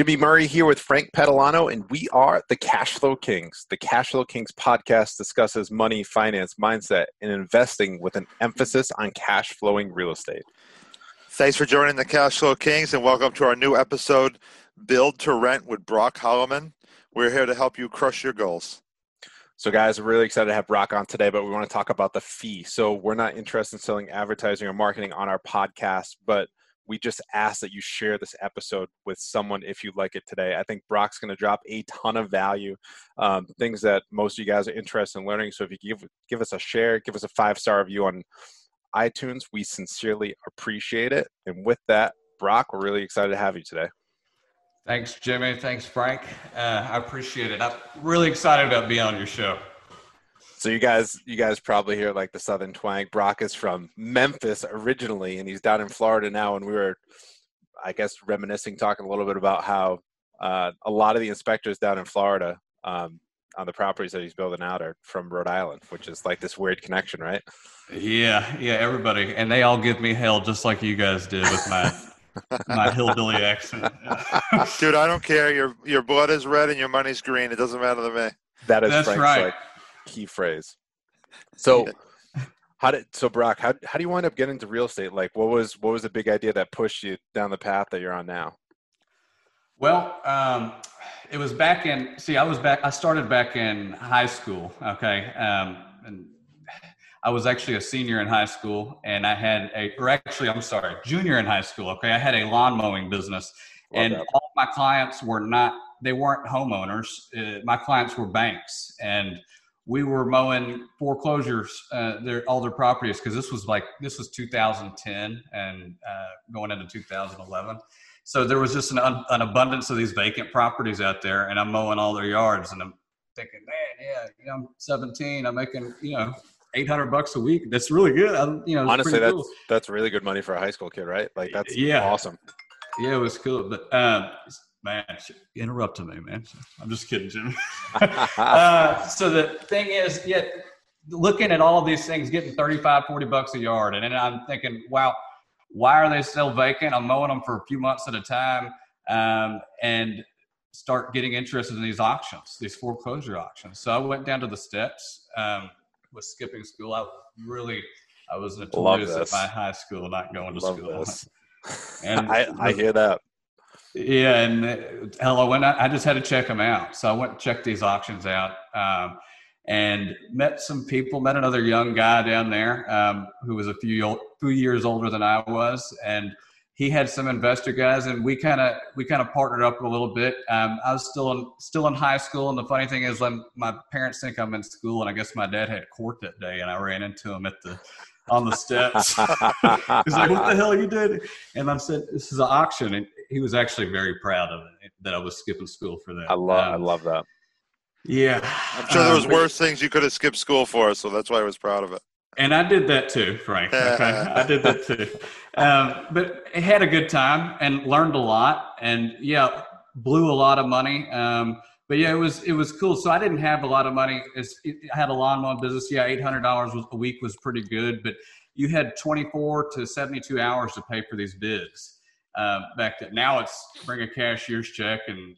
Jimmy Murray here with Frank Petalano, and we are the Cash Flow Kings. The Cash Flow Kings podcast discusses money, finance, mindset, and investing with an emphasis on cash flowing real estate. Thanks for joining the Cash Flow Kings, and welcome to our new episode, Build to Rent with Brock Holliman. We're here to help you crush your goals. So, guys, we're really excited to have Brock on today, but we want to talk about the fee. So, we're not interested in selling advertising or marketing on our podcast, but we just ask that you share this episode with someone if you like it today. I think Brock's going to drop a ton of value, um, things that most of you guys are interested in learning. So, if you give give us a share, give us a five star review on iTunes, we sincerely appreciate it. And with that, Brock, we're really excited to have you today. Thanks, Jimmy. Thanks, Frank. Uh, I appreciate it. I'm really excited about being on your show. So you guys, you guys probably hear like the Southern twang. Brock is from Memphis originally, and he's down in Florida now. And we were, I guess, reminiscing, talking a little bit about how uh, a lot of the inspectors down in Florida um, on the properties that he's building out are from Rhode Island, which is like this weird connection, right? Yeah, yeah, everybody, and they all give me hell just like you guys did with my my hillbilly accent. Dude, I don't care. Your your blood is red and your money's green. It doesn't matter to me. That is That's Frank's right. like key phrase. So how did so Brock, how how do you wind up getting into real estate? Like what was what was the big idea that pushed you down the path that you're on now? Well, um, it was back in. See, I was back. I started back in high school. Okay, um, and I was actually a senior in high school, and I had a, or actually, I'm sorry, junior in high school. Okay, I had a lawn mowing business, Love and that. all my clients were not. They weren't homeowners. Uh, my clients were banks, and we were mowing foreclosures, uh, their all their properties because this was like this was 2010 and uh, going into 2011. So there was just an, un- an abundance of these vacant properties out there, and I'm mowing all their yards, and I'm thinking, man, yeah, you know, I'm 17, I'm making, you know, 800 bucks a week. That's really good. I'm, you know, Honestly, that's cool. that's really good money for a high school kid, right? Like that's Yeah. awesome. Yeah, it was cool. But um, man, you interrupted me, man. I'm just kidding, Jim. uh, so the thing is, yeah, looking at all these things, getting 35, 40 bucks a yard, and then I'm thinking, wow, why are they still vacant? I'm mowing them for a few months at a time, um, and start getting interested in these auctions, these foreclosure auctions. So I went down to the steps. Um, was skipping school. I really, I was notorious at my high school not going to Love school. this. And I, I hear that. Yeah, and uh, hell, I went. I just had to check them out, so I went and checked these auctions out, um, and met some people. Met another young guy down there um, who was a few few years older than I was, and he had some investor guys, and we kind of we kind of partnered up a little bit. Um, I was still in still in high school, and the funny thing is, when my parents think I'm in school, and I guess my dad had court that day, and I ran into him at the on the steps. He's like, "What the hell you did?" And I said, "This is an auction," and he was actually very proud of it that I was skipping school for that. I love I Um, love that. Yeah, I'm sure there Um, was worse things you could have skipped school for, so that's why I was proud of it. and I did that too, Frank. Okay, I did that too. Um, but I had a good time and learned a lot, and yeah, blew a lot of money. Um, but yeah, it was it was cool. So I didn't have a lot of money. It's, I had a lawn mowing business. Yeah, eight hundred dollars a week was pretty good, but you had twenty four to seventy two hours to pay for these bids. Um, back then, now it's bring a cashier's check in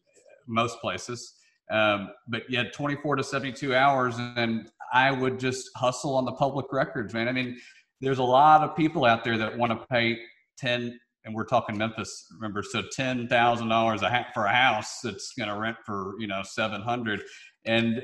most places. Um, but you had 24 to 72 hours, and I would just hustle on the public records, man. I mean, there's a lot of people out there that want to pay 10, and we're talking Memphis, remember, so ten thousand dollars a ha- for a house that's going to rent for you know 700, and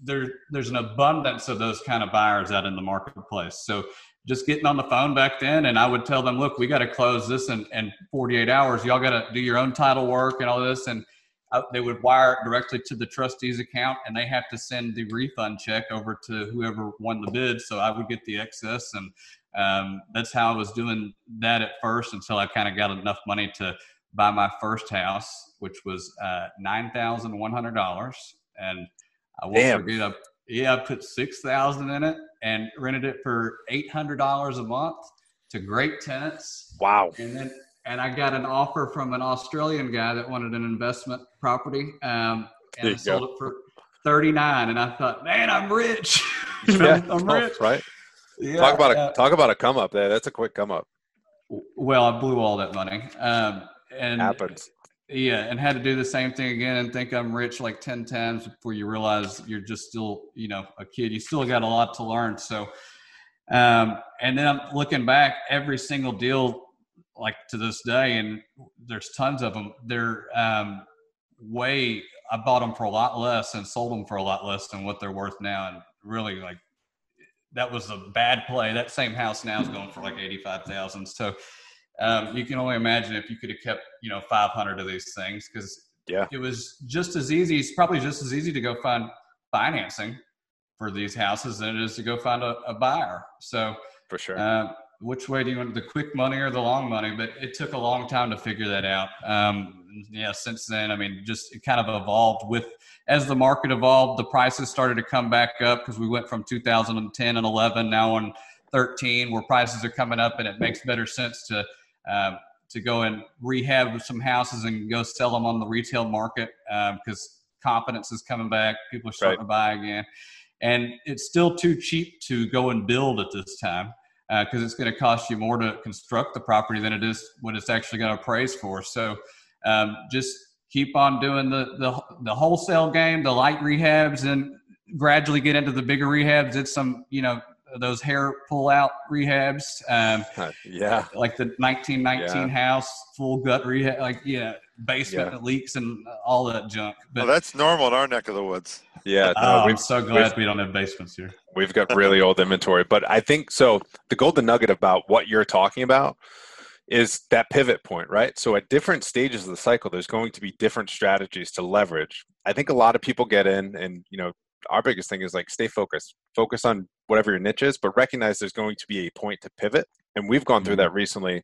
there there's an abundance of those kind of buyers out in the marketplace. So just getting on the phone back then, and I would tell them, look, we got to close this in, in 48 hours. Y'all got to do your own title work and all this, and uh, they would wire it directly to the trustee's account, and they have to send the refund check over to whoever won the bid. So I would get the excess, and um, that's how I was doing that at first until I kind of got enough money to buy my first house, which was uh, nine thousand one hundred dollars, and I won't Damn. forget. I, yeah, I put six thousand in it and rented it for eight hundred dollars a month to great tenants. Wow. And then and I got an offer from an Australian guy that wanted an investment property. Um, and I sold go. it for 39 and I thought, man, I'm rich. Yeah, I'm tough, rich. right? Yeah, talk about a uh, talk about a come up there. That's a quick come up. well, I blew all that money. Um, and Happens. Yeah, and had to do the same thing again and think I'm rich like 10 times before you realize you're just still, you know, a kid. You still got a lot to learn. So, um, and then I'm looking back, every single deal, like to this day, and there's tons of them, they're um, way, I bought them for a lot less and sold them for a lot less than what they're worth now. And really, like, that was a bad play. That same house now is going for like 85,000. So, um, you can only imagine if you could have kept, you know, 500 of these things because yeah, it was just as easy. It's probably just as easy to go find financing for these houses than it is to go find a, a buyer. So for sure. Uh, which way do you want the quick money or the long money? But it took a long time to figure that out. Um, yeah, since then, I mean, just it kind of evolved with as the market evolved, the prices started to come back up because we went from 2010 and 11 now on 13 where prices are coming up and it makes better sense to um, to go and rehab some houses and go sell them on the retail market because um, confidence is coming back. People are starting right. to buy again. And it's still too cheap to go and build at this time because uh, it's going to cost you more to construct the property than it is what it's actually going to appraise for. So um, just keep on doing the, the, the wholesale game, the light rehabs, and gradually get into the bigger rehabs. It's some you know those hair pull out rehabs. Um, yeah, like the 1919 yeah. house, full gut rehab, like yeah, basement yeah. leaks and all that junk. But well, that's normal in our neck of the woods. Yeah, no, oh, I'm so glad we don't have basements here. We've got really old inventory, but I think so. The golden nugget about what you're talking about is that pivot point, right? So at different stages of the cycle, there's going to be different strategies to leverage. I think a lot of people get in and you know our biggest thing is like stay focused focus on whatever your niche is but recognize there's going to be a point to pivot and we've gone through that mm-hmm. recently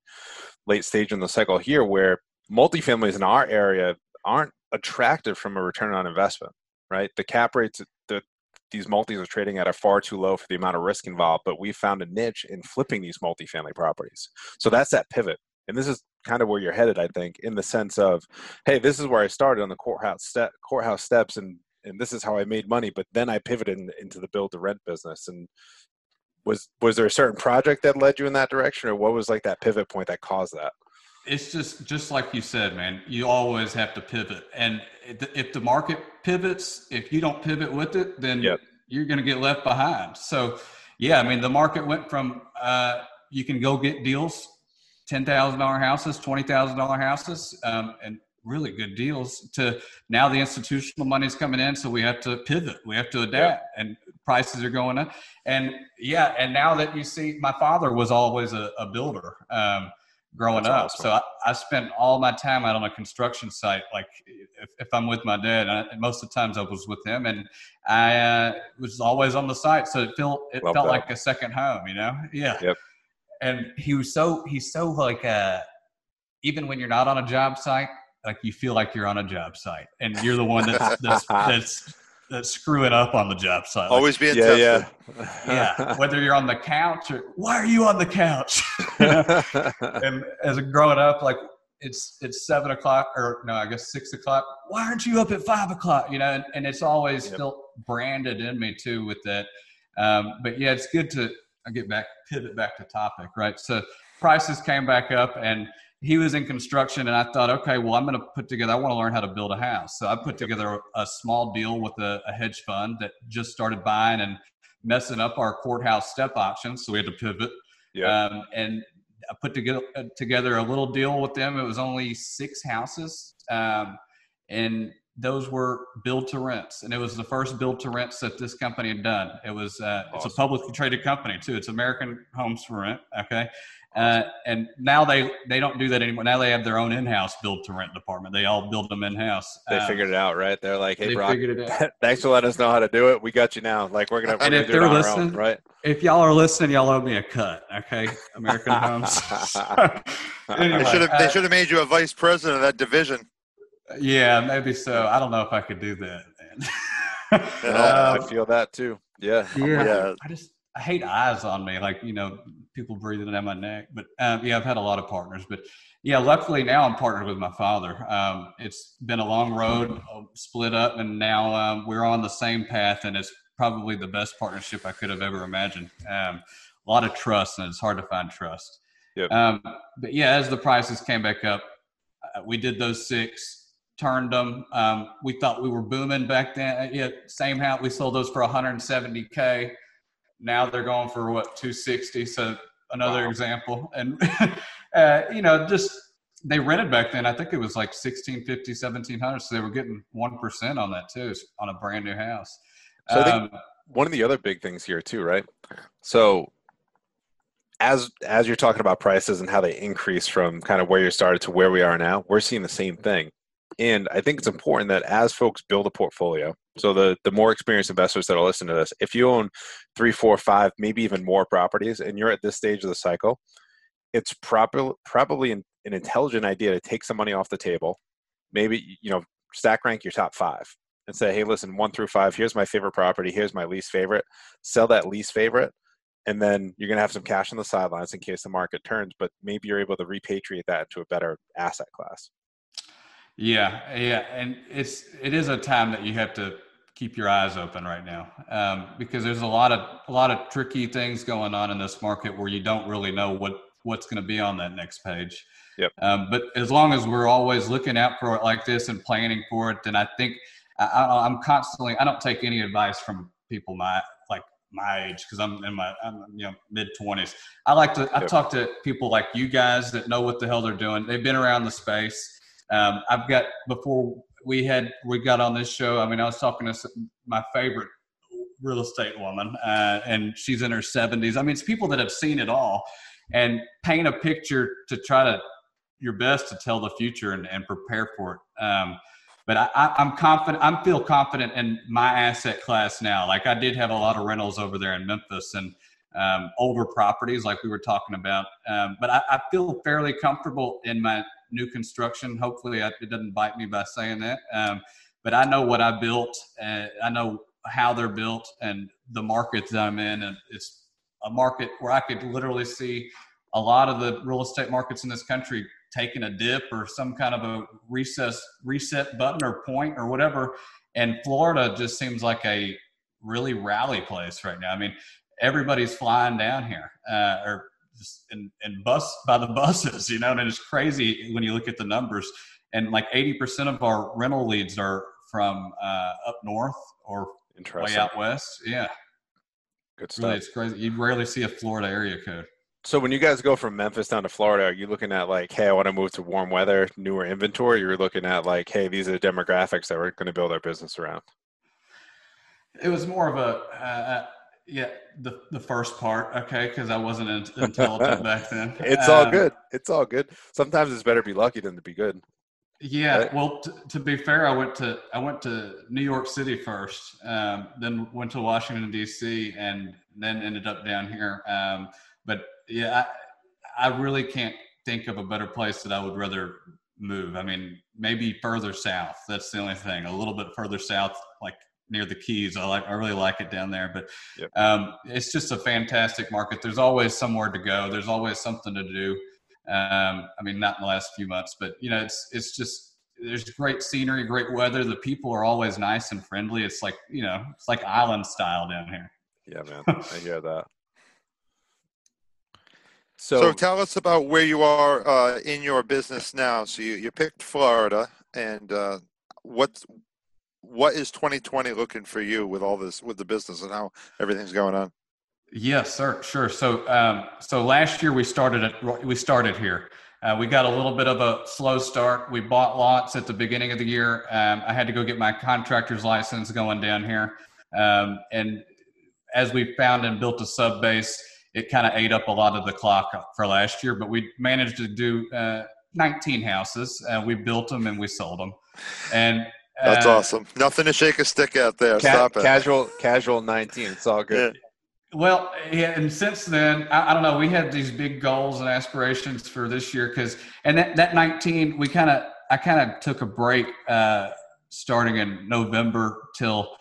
late stage in the cycle here where multifamilies in our area aren't attractive from a return on investment right the cap rates that these multis are trading at are far too low for the amount of risk involved but we found a niche in flipping these multifamily properties so that's that pivot and this is kind of where you're headed i think in the sense of hey this is where i started on the courthouse step courthouse steps and and this is how I made money. But then I pivoted in, into the build to rent business. And was was there a certain project that led you in that direction, or what was like that pivot point that caused that? It's just just like you said, man. You always have to pivot, and if the market pivots, if you don't pivot with it, then yep. you're going to get left behind. So, yeah, I mean, the market went from uh, you can go get deals, ten thousand dollar houses, twenty thousand dollar houses, um, and really good deals to now the institutional money's coming in so we have to pivot we have to adapt yeah. and prices are going up and yeah and now that you see my father was always a, a builder um, growing That's up awesome. so I, I, spent all my time out on a construction site like if, if i'm with my dad and most of the times i was with him and i uh, was always on the site so it felt it Love felt that. like a second home you know yeah yep. and he was so he's so like uh even when you're not on a job site like you feel like you're on a job site and you're the one that's that's that's, that's screwing up on the job site. Like, Always being yeah, tested. Yeah. yeah. Whether you're on the couch or why are you on the couch? and as a growing up, like it's it's seven o'clock or no, I guess six o'clock. Why aren't you up at five o'clock? You know, and, and it's always yep. still branded in me too with that. Um, but yeah, it's good to I get back pivot back to topic, right? So prices came back up and he was in construction and I thought, okay, well, I'm going to put together, I want to learn how to build a house. So I put together a, a small deal with a, a, hedge fund that just started buying and messing up our courthouse step auctions. So we had to pivot. Yeah. Um, and I put together, uh, together a little deal with them. It was only six houses. Um, and those were build to rents. And it was the first build to rents that this company had done. It was, uh, awesome. it's a publicly traded company too. It's American Homes 4 Rent. Okay. Uh, and now they they don't do that anymore. Now they have their own in-house build to rent department. They all build them in-house. They um, figured it out, right? They're like, "Hey, Brock, thanks for letting us know how to do it. We got you now. Like we're gonna, we're and gonna if they're listening, own, right? If y'all are listening, y'all owe me a cut, okay? American Homes. anyway, they should have uh, they should have made you a vice president of that division. Yeah, maybe so. I don't know if I could do that. Man. um, I feel that too. Yeah, yeah. yeah. I just I hate eyes on me, like you know, people breathing down my neck. But um, yeah, I've had a lot of partners. But yeah, luckily now I'm partnered with my father. Um, it's been a long road, uh, split up, and now um, we're on the same path, and it's probably the best partnership I could have ever imagined. Um, a lot of trust, and it's hard to find trust. Yep. Um, but yeah, as the prices came back up, uh, we did those six, turned them. Um, we thought we were booming back then. Uh, yeah, same house. We sold those for 170k. Now they're going for what 260. So another wow. example, and uh, you know, just they rented back then. I think it was like 1650, 1700. So they were getting one percent on that too on a brand new house. So um, one of the other big things here too, right? So as as you're talking about prices and how they increase from kind of where you started to where we are now, we're seeing the same thing. And I think it's important that as folks build a portfolio, so the the more experienced investors that are listening to this, if you own three, four, five, maybe even more properties, and you're at this stage of the cycle, it's probably probably an, an intelligent idea to take some money off the table. Maybe you know stack rank your top five and say, hey, listen, one through five, here's my favorite property, here's my least favorite. Sell that least favorite, and then you're going to have some cash on the sidelines in case the market turns but maybe you're able to repatriate that into a better asset class yeah yeah and it's it is a time that you have to keep your eyes open right now um, because there's a lot of a lot of tricky things going on in this market where you don't really know what what's going to be on that next page yep. Um, but as long as we're always looking out for it like this and planning for it then i think I, i'm constantly i don't take any advice from people my like my age because I'm in my I'm, you know mid twenties. I like to I yep. talk to people like you guys that know what the hell they're doing. They've been around the space. Um, I've got before we had we got on this show. I mean, I was talking to my favorite real estate woman, uh, and she's in her seventies. I mean, it's people that have seen it all and paint a picture to try to your best to tell the future and, and prepare for it. Um, but I, am confident. I feel confident in my asset class now. Like I did have a lot of rentals over there in Memphis and um, older properties, like we were talking about. Um, but I, I, feel fairly comfortable in my new construction. Hopefully, I, it doesn't bite me by saying that. Um, but I know what I built. Uh, I know how they're built and the markets I'm in, and it's a market where I could literally see a lot of the real estate markets in this country taking a dip or some kind of a recess reset button or point or whatever. And Florida just seems like a really rally place right now. I mean, everybody's flying down here, uh, or just in, in bus by the buses, you know, and it's crazy when you look at the numbers. And like 80% of our rental leads are from uh, up north or way out west. Yeah. Good stuff. Really, it's crazy. You rarely see a Florida area code. So when you guys go from Memphis down to Florida, are you looking at like, hey, I want to move to warm weather, newer inventory? You're looking at like, hey, these are the demographics that we're going to build our business around. It was more of a uh yeah, the the first part, okay, because I wasn't intelligent back then. It's um, all good. It's all good. Sometimes it's better to be lucky than to be good. Yeah, right? well, t- to be fair, I went to I went to New York City first, um, then went to Washington D.C., and then ended up down here. Um, but yeah, I, I really can't think of a better place that I would rather move. I mean, maybe further south. That's the only thing. A little bit further south, near the Keys. I like. I really like it down there. But yep. um, it's just a fantastic market. There's always somewhere to go. There's always something to do. Um, I mean, not in the last few months, but you know, it's it's just there's great scenery, great weather. The people are always nice and friendly. It's like you know, it's like island style down here. Yeah, man, I hear that. So, so tell us about where you are uh, in your business now. So you, you picked Florida, and uh, what what is 2020 looking for you with all this with the business and how everything's going on? Yes, sir. Sure. So um, so last year we started at we started here. Uh, we got a little bit of a slow start. We bought lots at the beginning of the year. Um, I had to go get my contractor's license going down here, um, and as we found and built a sub base it kind of ate up a lot of the clock for last year, but we managed to do uh, 19 houses. Uh, we built them and we sold them. And uh, that's awesome. Nothing to shake a stick at there. Ca- Stop it. Casual, casual 19. It's all good. Yeah. Well, yeah, and since then, I, I, don't know. We had these big goals and aspirations for this year because, and that, that 19, we kind of, I kind of took a break uh, starting in November till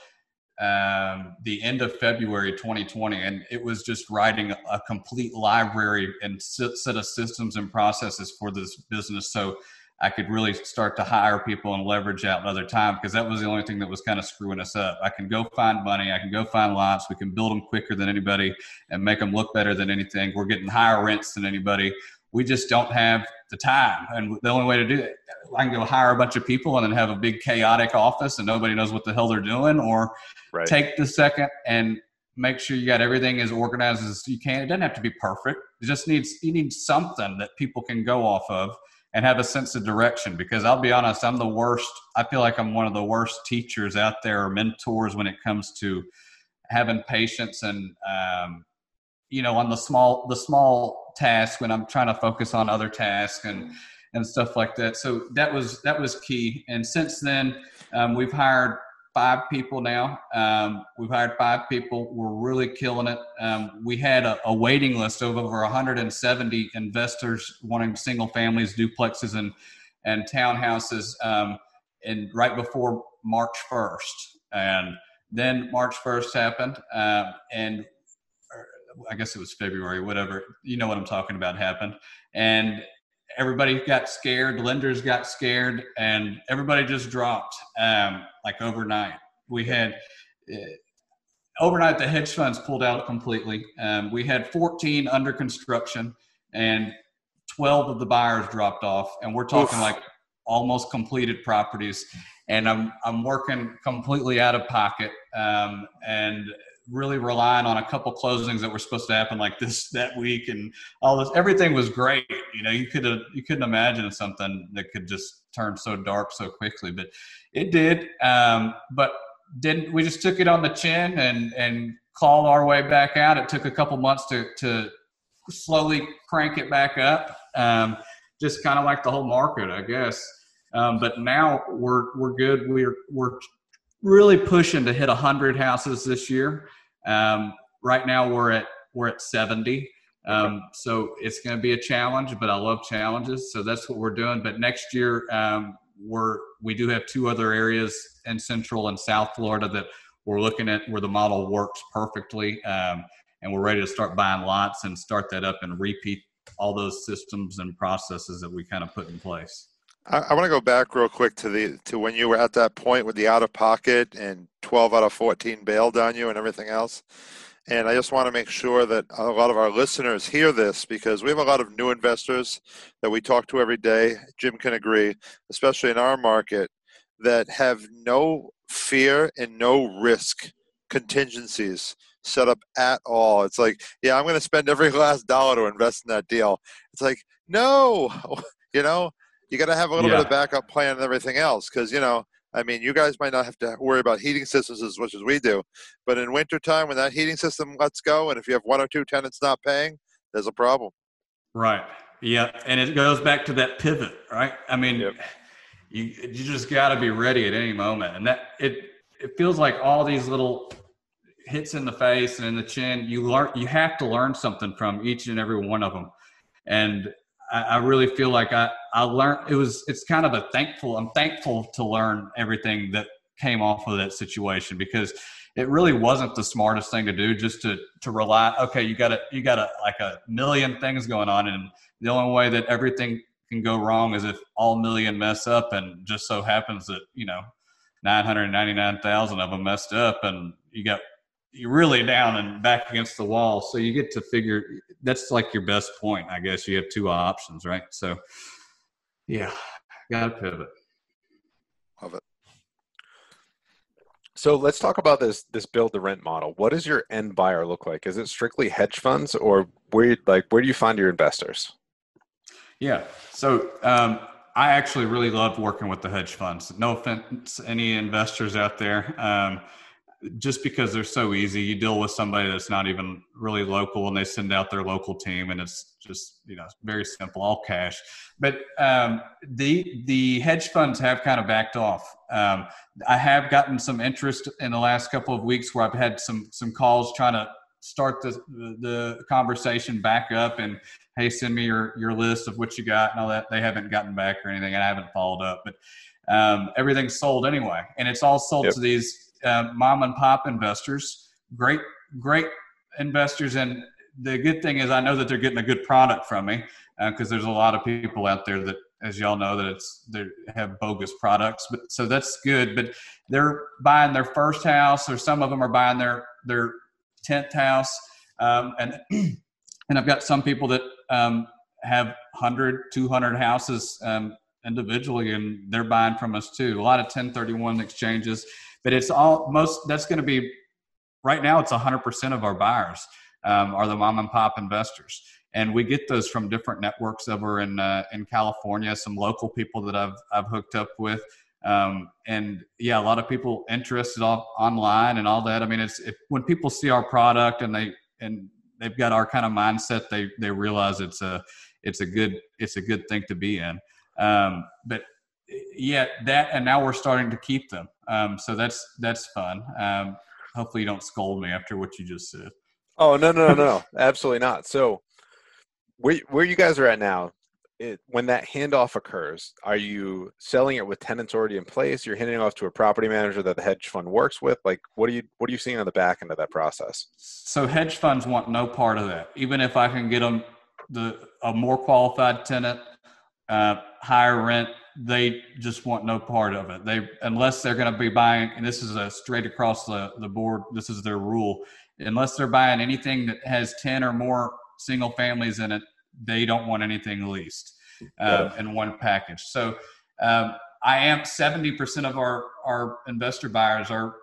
um, the end of February 2020, and it was just writing a complete library and set of systems and processes for this business. So I could really start to hire people and leverage out another time because that was the only thing that was kind of screwing us up. I can go find money, I can go find lots, we can build them quicker than anybody and make them look better than anything. We're getting higher rents than anybody. we just don't have the time. And the only way to do it, I can go hire a bunch of people and then have a big chaotic office and nobody knows what the hell they're doing, or right. take the second and make sure you got everything as organized as you can. It doesn't have to be perfect. It just needs you need something that people can go off of and have a sense of direction. Because I'll be honest, I'm the worst. I feel like I'm one of the worst teachers out there or mentors when it comes to having patience and um, you know on the small the small tasks when I'm trying to focus on other tasks and and stuff like that. So that was that was key. And since then, um, we've hired five people now. Um, we've hired five people. We're really killing it. Um, we had a, a, waiting list of over 170 investors wanting single families, duplexes, and and townhouses. Um, and right before March 1st, and then March 1st happened, um, and I guess it was February, whatever. You know what I'm talking about happened, and everybody got scared, lenders got scared, and everybody just dropped um, like overnight. We had uh, overnight the hedge funds pulled out completely. Um, we had 14 under construction, and 12 of the buyers dropped off, and we're talking Oof. like almost completed properties. And I'm I'm working completely out of pocket, um, and really relying on a couple closings that were supposed to happen like this that week and all this everything was great you know you could have you couldn't imagine something that could just turn so dark so quickly but it did um, but didn't we just took it on the chin and and clawed our way back out. It took a couple months to to slowly crank it back up um, just kind of like the whole market i guess um, but now we're we're good. We're we're really pushing to hit 100 houses this year um, right now we're at we're at 70. Um, so it's going to be a challenge, but I love challenges. So that's what we're doing. But next year, um, we're we do have two other areas in Central and South Florida that we're looking at where the model works perfectly, um, and we're ready to start buying lots and start that up and repeat all those systems and processes that we kind of put in place. I, I want to go back real quick to the to when you were at that point with the out of pocket and 12 out of 14 bailed on you and everything else. And I just want to make sure that a lot of our listeners hear this because we have a lot of new investors that we talk to every day. Jim can agree, especially in our market, that have no fear and no risk contingencies set up at all. It's like, yeah, I'm going to spend every last dollar to invest in that deal. It's like, no, you know, you got to have a little yeah. bit of backup plan and everything else because you know i mean you guys might not have to worry about heating systems as much as we do but in wintertime when that heating system lets go and if you have one or two tenants not paying there's a problem right yeah and it goes back to that pivot right i mean yep. you you just got to be ready at any moment and that it it feels like all these little hits in the face and in the chin you learn you have to learn something from each and every one of them and I, I really feel like I, I learned it was it's kind of a thankful I'm thankful to learn everything that came off of that situation because it really wasn't the smartest thing to do just to to rely okay you got a you got a like a million things going on and the only way that everything can go wrong is if all million mess up and just so happens that you know 999,000 of them messed up and you got you're really down and back against the wall. So you get to figure that's like your best point, I guess. You have two options, right? So, yeah, got to pivot. Love it. So let's talk about this this build to rent model. What does your end buyer look like? Is it strictly hedge funds, or where like where do you find your investors? Yeah. So um, I actually really love working with the hedge funds. No offense, any investors out there. Um, just because they're so easy you deal with somebody that's not even really local and they send out their local team and it's just you know very simple all cash. But um, the the hedge funds have kind of backed off. Um, i have gotten some interest in the last couple of weeks where i've had some some calls trying to start the the conversation back up and hey send me your your list of what you got and all that. They haven't gotten back or anything and i haven't followed up but um, everything's sold anyway and it's all sold yep. to these uh, mom and pop investors, great, great investors. And the good thing is, I know that they're getting a good product from me because uh, there's a lot of people out there that, as y'all know, that it's they have bogus products. But so that's good. But they're buying their first house, or some of them are buying their their tenth house, um, and and I've got some people that um, have 100 200 houses um, individually and they're buying from us too a lot of 1031 exchanges but it's all most that's going to be right now it's 100% of our buyers um, are the mom and pop investors. And we get those from different networks over in uh, in California some local people that I've I've hooked up with. Um, and yeah a lot of people interested off, online and all that. I mean it's when people see our product and they and they've got our kind of mindset they they realize it's a it's a good it's a good thing to be in. Um, but yeah that and now we're starting to keep them um, so that's that's fun um, hopefully you don't scold me after what you just said oh no no no no absolutely not so where, where you guys are at now it, when that handoff occurs, are you selling it with tenants already in place? You're handing off to a property manager that the hedge fund works with. Like, what are you what are you seeing on the back end of that process? So hedge funds want no part of that. Even if I can get them the a more qualified tenant, uh, higher rent, they just want no part of it. They unless they're going to be buying, and this is a straight across the the board. This is their rule. Unless they're buying anything that has ten or more single families in it, they don't want anything leased um, in one package. So um, I am 70% of our, our investor buyers are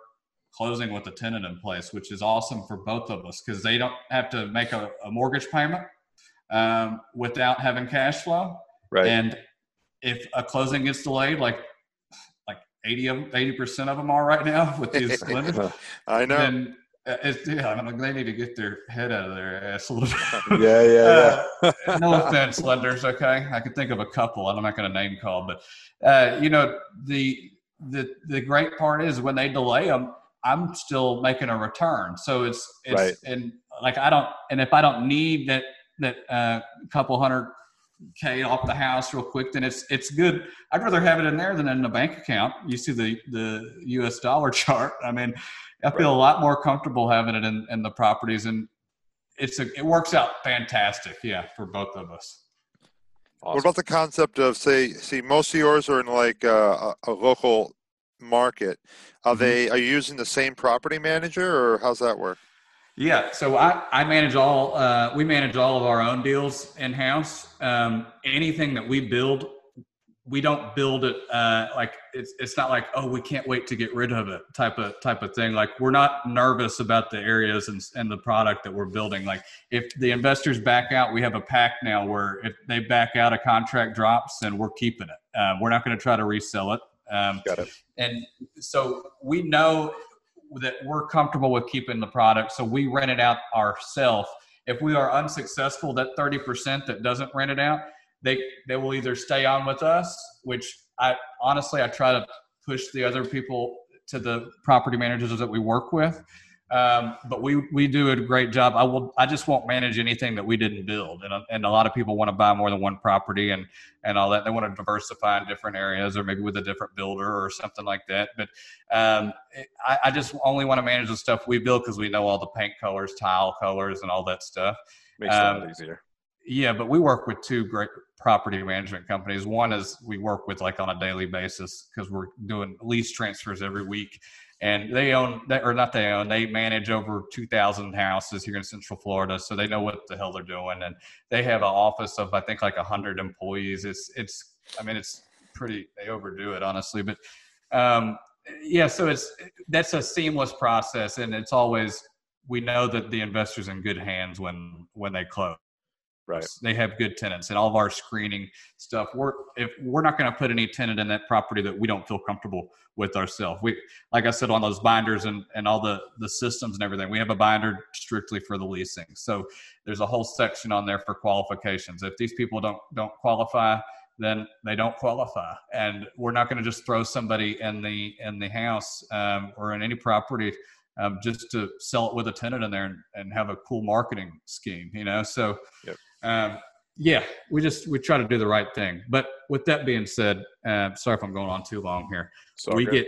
closing with a tenant in place, which is awesome for both of us because they don't have to make a, a mortgage payment um, without having cash flow. Right. And if a closing gets delayed, like like 80 of 80% of them are right now with these lenders, I know. then uh, it's, yeah, I mean, they need to get their head out of their ass a little bit. yeah, yeah, yeah. uh, no offense, lenders. Okay, I can think of a couple, and I'm not going to name call, but uh, you know, the the the great part is when they delay them, I'm still making a return. So it's it's Right. and like I don't, and if I don't need that that uh, couple hundred k off the house real quick, then it's it's good. I'd rather have it in there than in a bank account. You see the the U.S. dollar chart. I mean, I feel a lot more comfortable having it in, in the properties, and it's a it works out fantastic. Yeah, for both of us. What Awesome. about the concept of say, see, most of yours are in like uh, a, a local market. Are Mhm. they are you using the same property manager, or how's that work? Yeah, so I, I manage all uh, we manage all of our own deals in house. Um, anything that we build, we don't build it uh, like it's it's not like oh we can't wait to get rid of it type of type of thing. Like we're not nervous about the areas and and the product that we're building. Like if the investors back out, we have a pact now where if they back out, a contract drops, and we're keeping it. Uh, we're not going to try to resell it. Um, Got it. and so we know that we're comfortable with keeping the product so we rent it out ourselves if we are unsuccessful that 30% that doesn't rent it out they they will either stay on with us which i honestly i try to push the other people to the property managers that we work with um, but we we do a great job. I will i just won't manage anything that we didn't build. And, and a lot of people want to buy more than one property and and all that. They want to diversify in different areas or maybe with a different builder or something like that. But um, I, I just only want to manage the stuff we build because we know all the paint colors tile colors and all that stuff. Makes it a lot um, easier. yeah, but we work with two great property management companies. One is we work with like on a daily basis because we're doing lease transfers every week, and they own that or not they own they manage over 2,000 houses here in Central Florida, so they know what the hell they're doing, and they have an office of I think like 100 employees. It's it's I mean it's pretty they overdo it honestly, but um, yeah, so it's that's a seamless process, and it's always we know that the investors in good hands when when they close Right. they have good tenants and all of our screening stuff we're if we're not going to put any tenant in that property that we don't feel comfortable with ourselves we like i said on those binders and and all the the systems and everything we have a binder strictly for the leasing. So there's a whole section on there for qualifications. If these people don't don't qualify then they don't qualify. And we're not going to just throw somebody in the in the house um, or in any property um, just to sell it with a tenant in there and, and have a cool marketing scheme you know? So Yep. Um, yeah, we just we try to do the right thing. But with that being said, uh, sorry if I'm going on too long here. So we good. get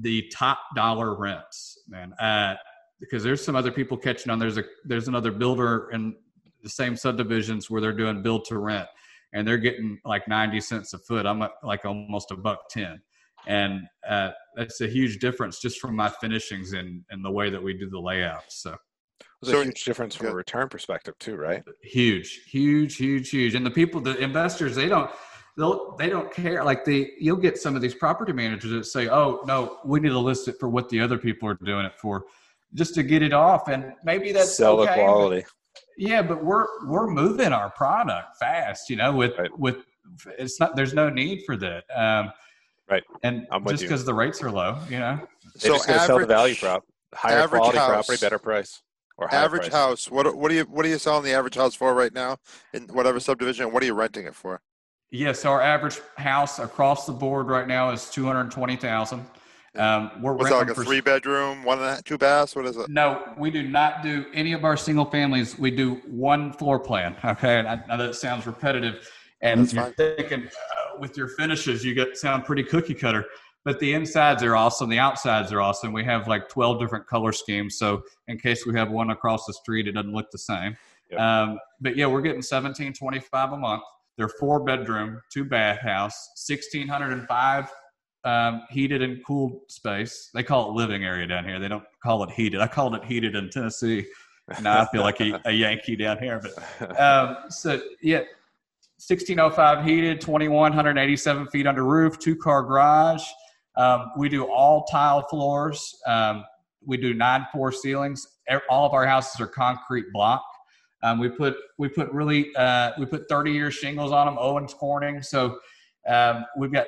the top dollar rents, man. Uh, because there's some other people catching on. There's a there's another builder in the same subdivisions where they're doing build to rent, and they're getting like 90 cents a foot. I'm at like almost a buck ten, and uh, that's a huge difference just from my finishings and and the way that we do the layout. So There's So- a huge difference from a return perspective too, right? huge huge huge huge and the people the investors they don't they'll they don't care like the you'll get some of these property managers that say oh no we need to list it for what the other people are doing it for just to get it off and maybe that's Sell okay, the but- quality. yeah but we're we're moving our product fast you know with Right. with it's not there's no need for that um Right. and I'm just because the rates are low you know They're just going to sell the value prop. Higher quality house. property, better price. Or Average price. house. What what are you what are you selling the average house for right now in whatever subdivision? What are you renting it for? Yes, our average house across the board right now is two hundred twenty thousand. Um, we're What's that like renting a for- three bedroom, one and a half, two baths? What is it? No, we do not do any of our single families. We do one floor plan. Okay, and I know that sounds repetitive, and That's you're fine. thinking uh, with your finishes, you get sound pretty cookie cutter. But the insides are awesome. The outsides are awesome. We have like twelve different color schemes, so in case we have one across the street, it doesn't look the same. Yep. Um, but yeah, we're getting seventeen twenty five a month. They're four bedroom, two bath house, sixteen hundred and five um, heated and cooled space. They call it living area down here. They don't call it heated. I called it heated in Tennessee. Now I feel like a, a Yankee down here. But um, so yeah, 1605 heated, 2187 feet under roof, two car garage. Um, we do all tile floors. Um, we do nine four ceilings. All of our houses are concrete block. Um, we put we put really uh, we put 30 year shingles on them. Owens Corning. So um, we've got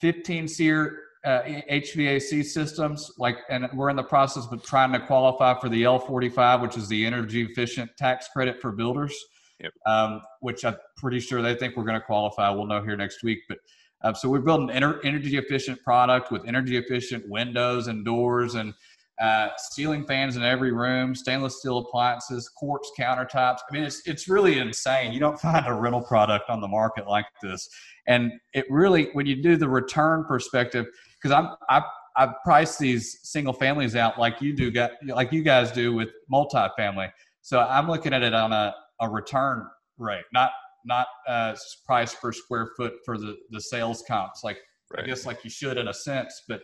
15 SEER uh, HVAC systems. Like, and we're in the process of trying to qualify for the L45, which is the energy efficient tax credit for builders. Yep. Um, which I'm pretty sure they think we're going to qualify. We'll know here next week. But um, so we're building ener- energy efficient product with energy efficient windows and doors and uh, ceiling fans in every room, stainless steel appliances, quartz countertops. I mean, it's it's really insane. You don't find a rental product on the market like this, and it really when you do the return perspective, because I'm I I price these single families out like you do, like you guys do with multifamily. So I'm looking at it on a, a return rate, not not uh, price per square foot for the the sales comps. Like I guess like you should in a sense, but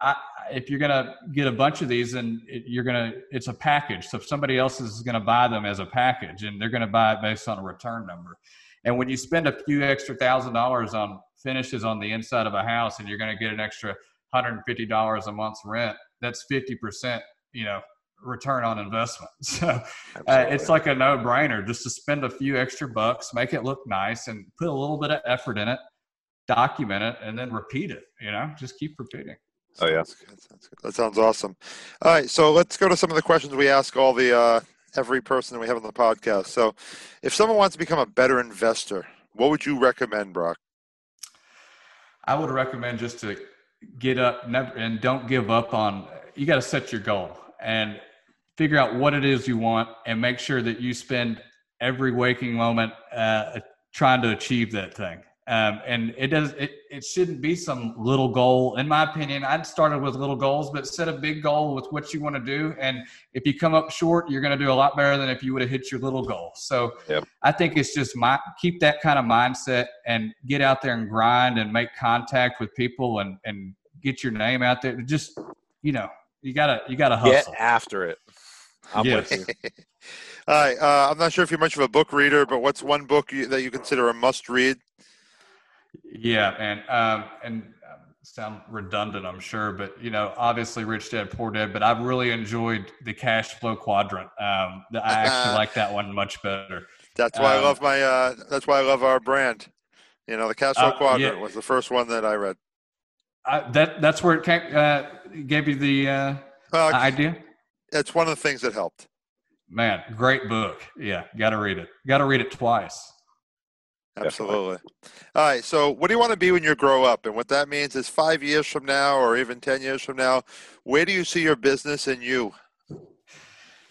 I, if you're gonna get a bunch of these, and you're gonna, it's a package. So if somebody else is gonna buy them as a package, and they're gonna buy it based on a return number, and when you spend a few extra thousand dollars on finishes on the inside of a house, and you're gonna get an extra hundred and fifty dollars a month's rent, that's fifty percent, you know, return on investment. So uh, it's like a no-brainer just to spend a few extra bucks, make it look nice, and put a little bit of effort in it, document it, and then repeat it. You know, just keep repeating. Oh, yeah. Sounds good, sounds good. That sounds awesome. All right, so let's go to some of the questions we ask all the uh, every person that we have on the podcast. So, if someone wants to become a better investor, what would you recommend, Brock? I would recommend just to get up never, and don't give up on. You got to set your goal and figure out what it is you want, and make sure that you spend every waking moment uh, trying to achieve that thing. Um, and it does. It, it shouldn't be some little goal. In my opinion, I'd started with little goals, but set a big goal with what you want to do. And if you come up short, you're going to do a lot better than if you would have hit your little goal. So Yep. I think it's just my keep that kind of mindset and get out there and grind and make contact with people and and get your name out there. Just you know, you gotta you gotta hustle. Get hustle. after it. I'm Yes. with you. All right, uh, I'm not sure if you're much of a book reader, but what's one book you, that you consider a must-read? Yeah, and um, and um, sound redundant, I'm sure, but you know, obviously, Rich Dad Poor Dad. But I've really enjoyed the cash flow quadrant. Um, I actually like that one much better. That's why I Um, love my. Uh, that's why I love our brand. You know, the cash flow Uh, quadrant yeah. was the first one that I read. I, that that's where it came, uh, gave you the uh, Uh, idea. It's one of the things that helped. Man, great book. Yeah, got to read it. Got to read it twice. Definitely. Absolutely. All right. So, what do you want to be when you grow up? And what that means is five years from now, or even ten years from now, where do you see your business and you?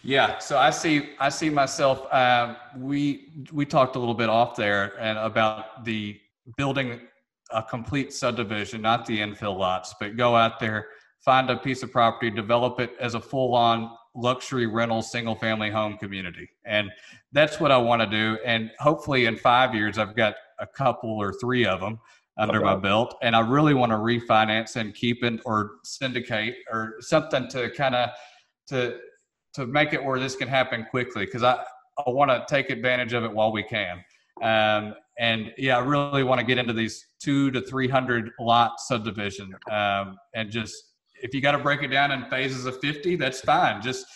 Yeah, so I see I see myself. Um, we we talked a little bit off there and about the building a complete subdivision, not the infill lots, but go out there, find a piece of property, develop it as a full-on luxury rental single-family home community, and that's what I want to do. And hopefully, in five years, I've got a couple or three of them under my belt, and I really want to refinance and keep it or syndicate or something to kind of to to make it where this can happen quickly. Because I I want to take advantage of it while we can. Um, and yeah, I really want to get into these two to three hundred lot subdivision, um, and just if you got to break it down in phases of fifty, that's fine. Just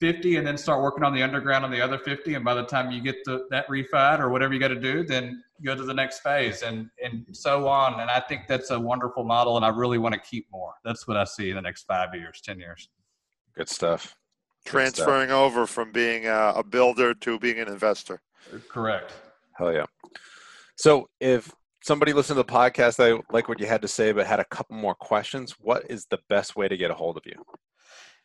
50 and then start working on the underground on the other 50 and by the time you get the, that refied or whatever you got to do then go to the next phase and and so on. And i think that's a wonderful model and i really want to keep more. That's what i see in the next five years ten years. Good stuff. Good transferring stuff. over from being a, a builder to being an investor. Correct. Hell yeah. So if somebody listened to the podcast they like what you had to say but had a couple more questions what is the best way to get a hold of you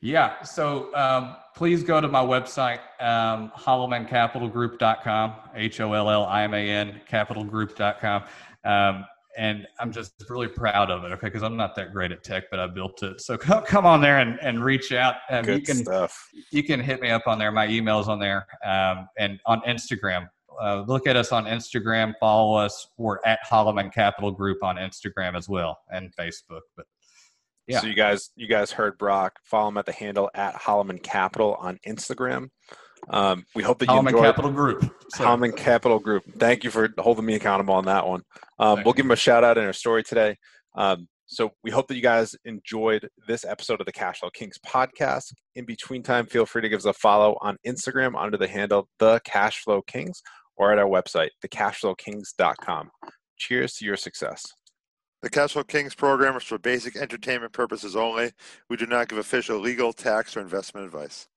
yeah. So um, please go to my website, um, hollimancapitalgroup.com, H O L L I M A N capitalgroup.com. Um, and I'm just really proud of it, okay? Because I'm not that great at tech, but I built it. So come, come on there and, and reach out. Um, Good you can, stuff. You can hit me up on there. My email's on there um, and on Instagram. Uh, look at us on Instagram. Follow us. We're at Holliman Capital Group on Instagram as well and Facebook. But yeah. So you guys, you guys heard Brock. Follow him at the handle at Holliman Capital on Instagram. Um, we hope that you Holliman Capital Group. Sorry. Holliman Capital Group. Thank you for holding me accountable on that one. Um, we'll give him a shout out in our story today. Um, so we hope that you guys enjoyed this episode of the Cashflow Kings podcast. In between time, feel free to give us a follow on Instagram under the handle the Cashflow Kings or at our website, thecashflowkings.com. Cheers to your success. The Cashflow Kings program is for basic entertainment purposes only. We do not give official legal, tax, or investment advice.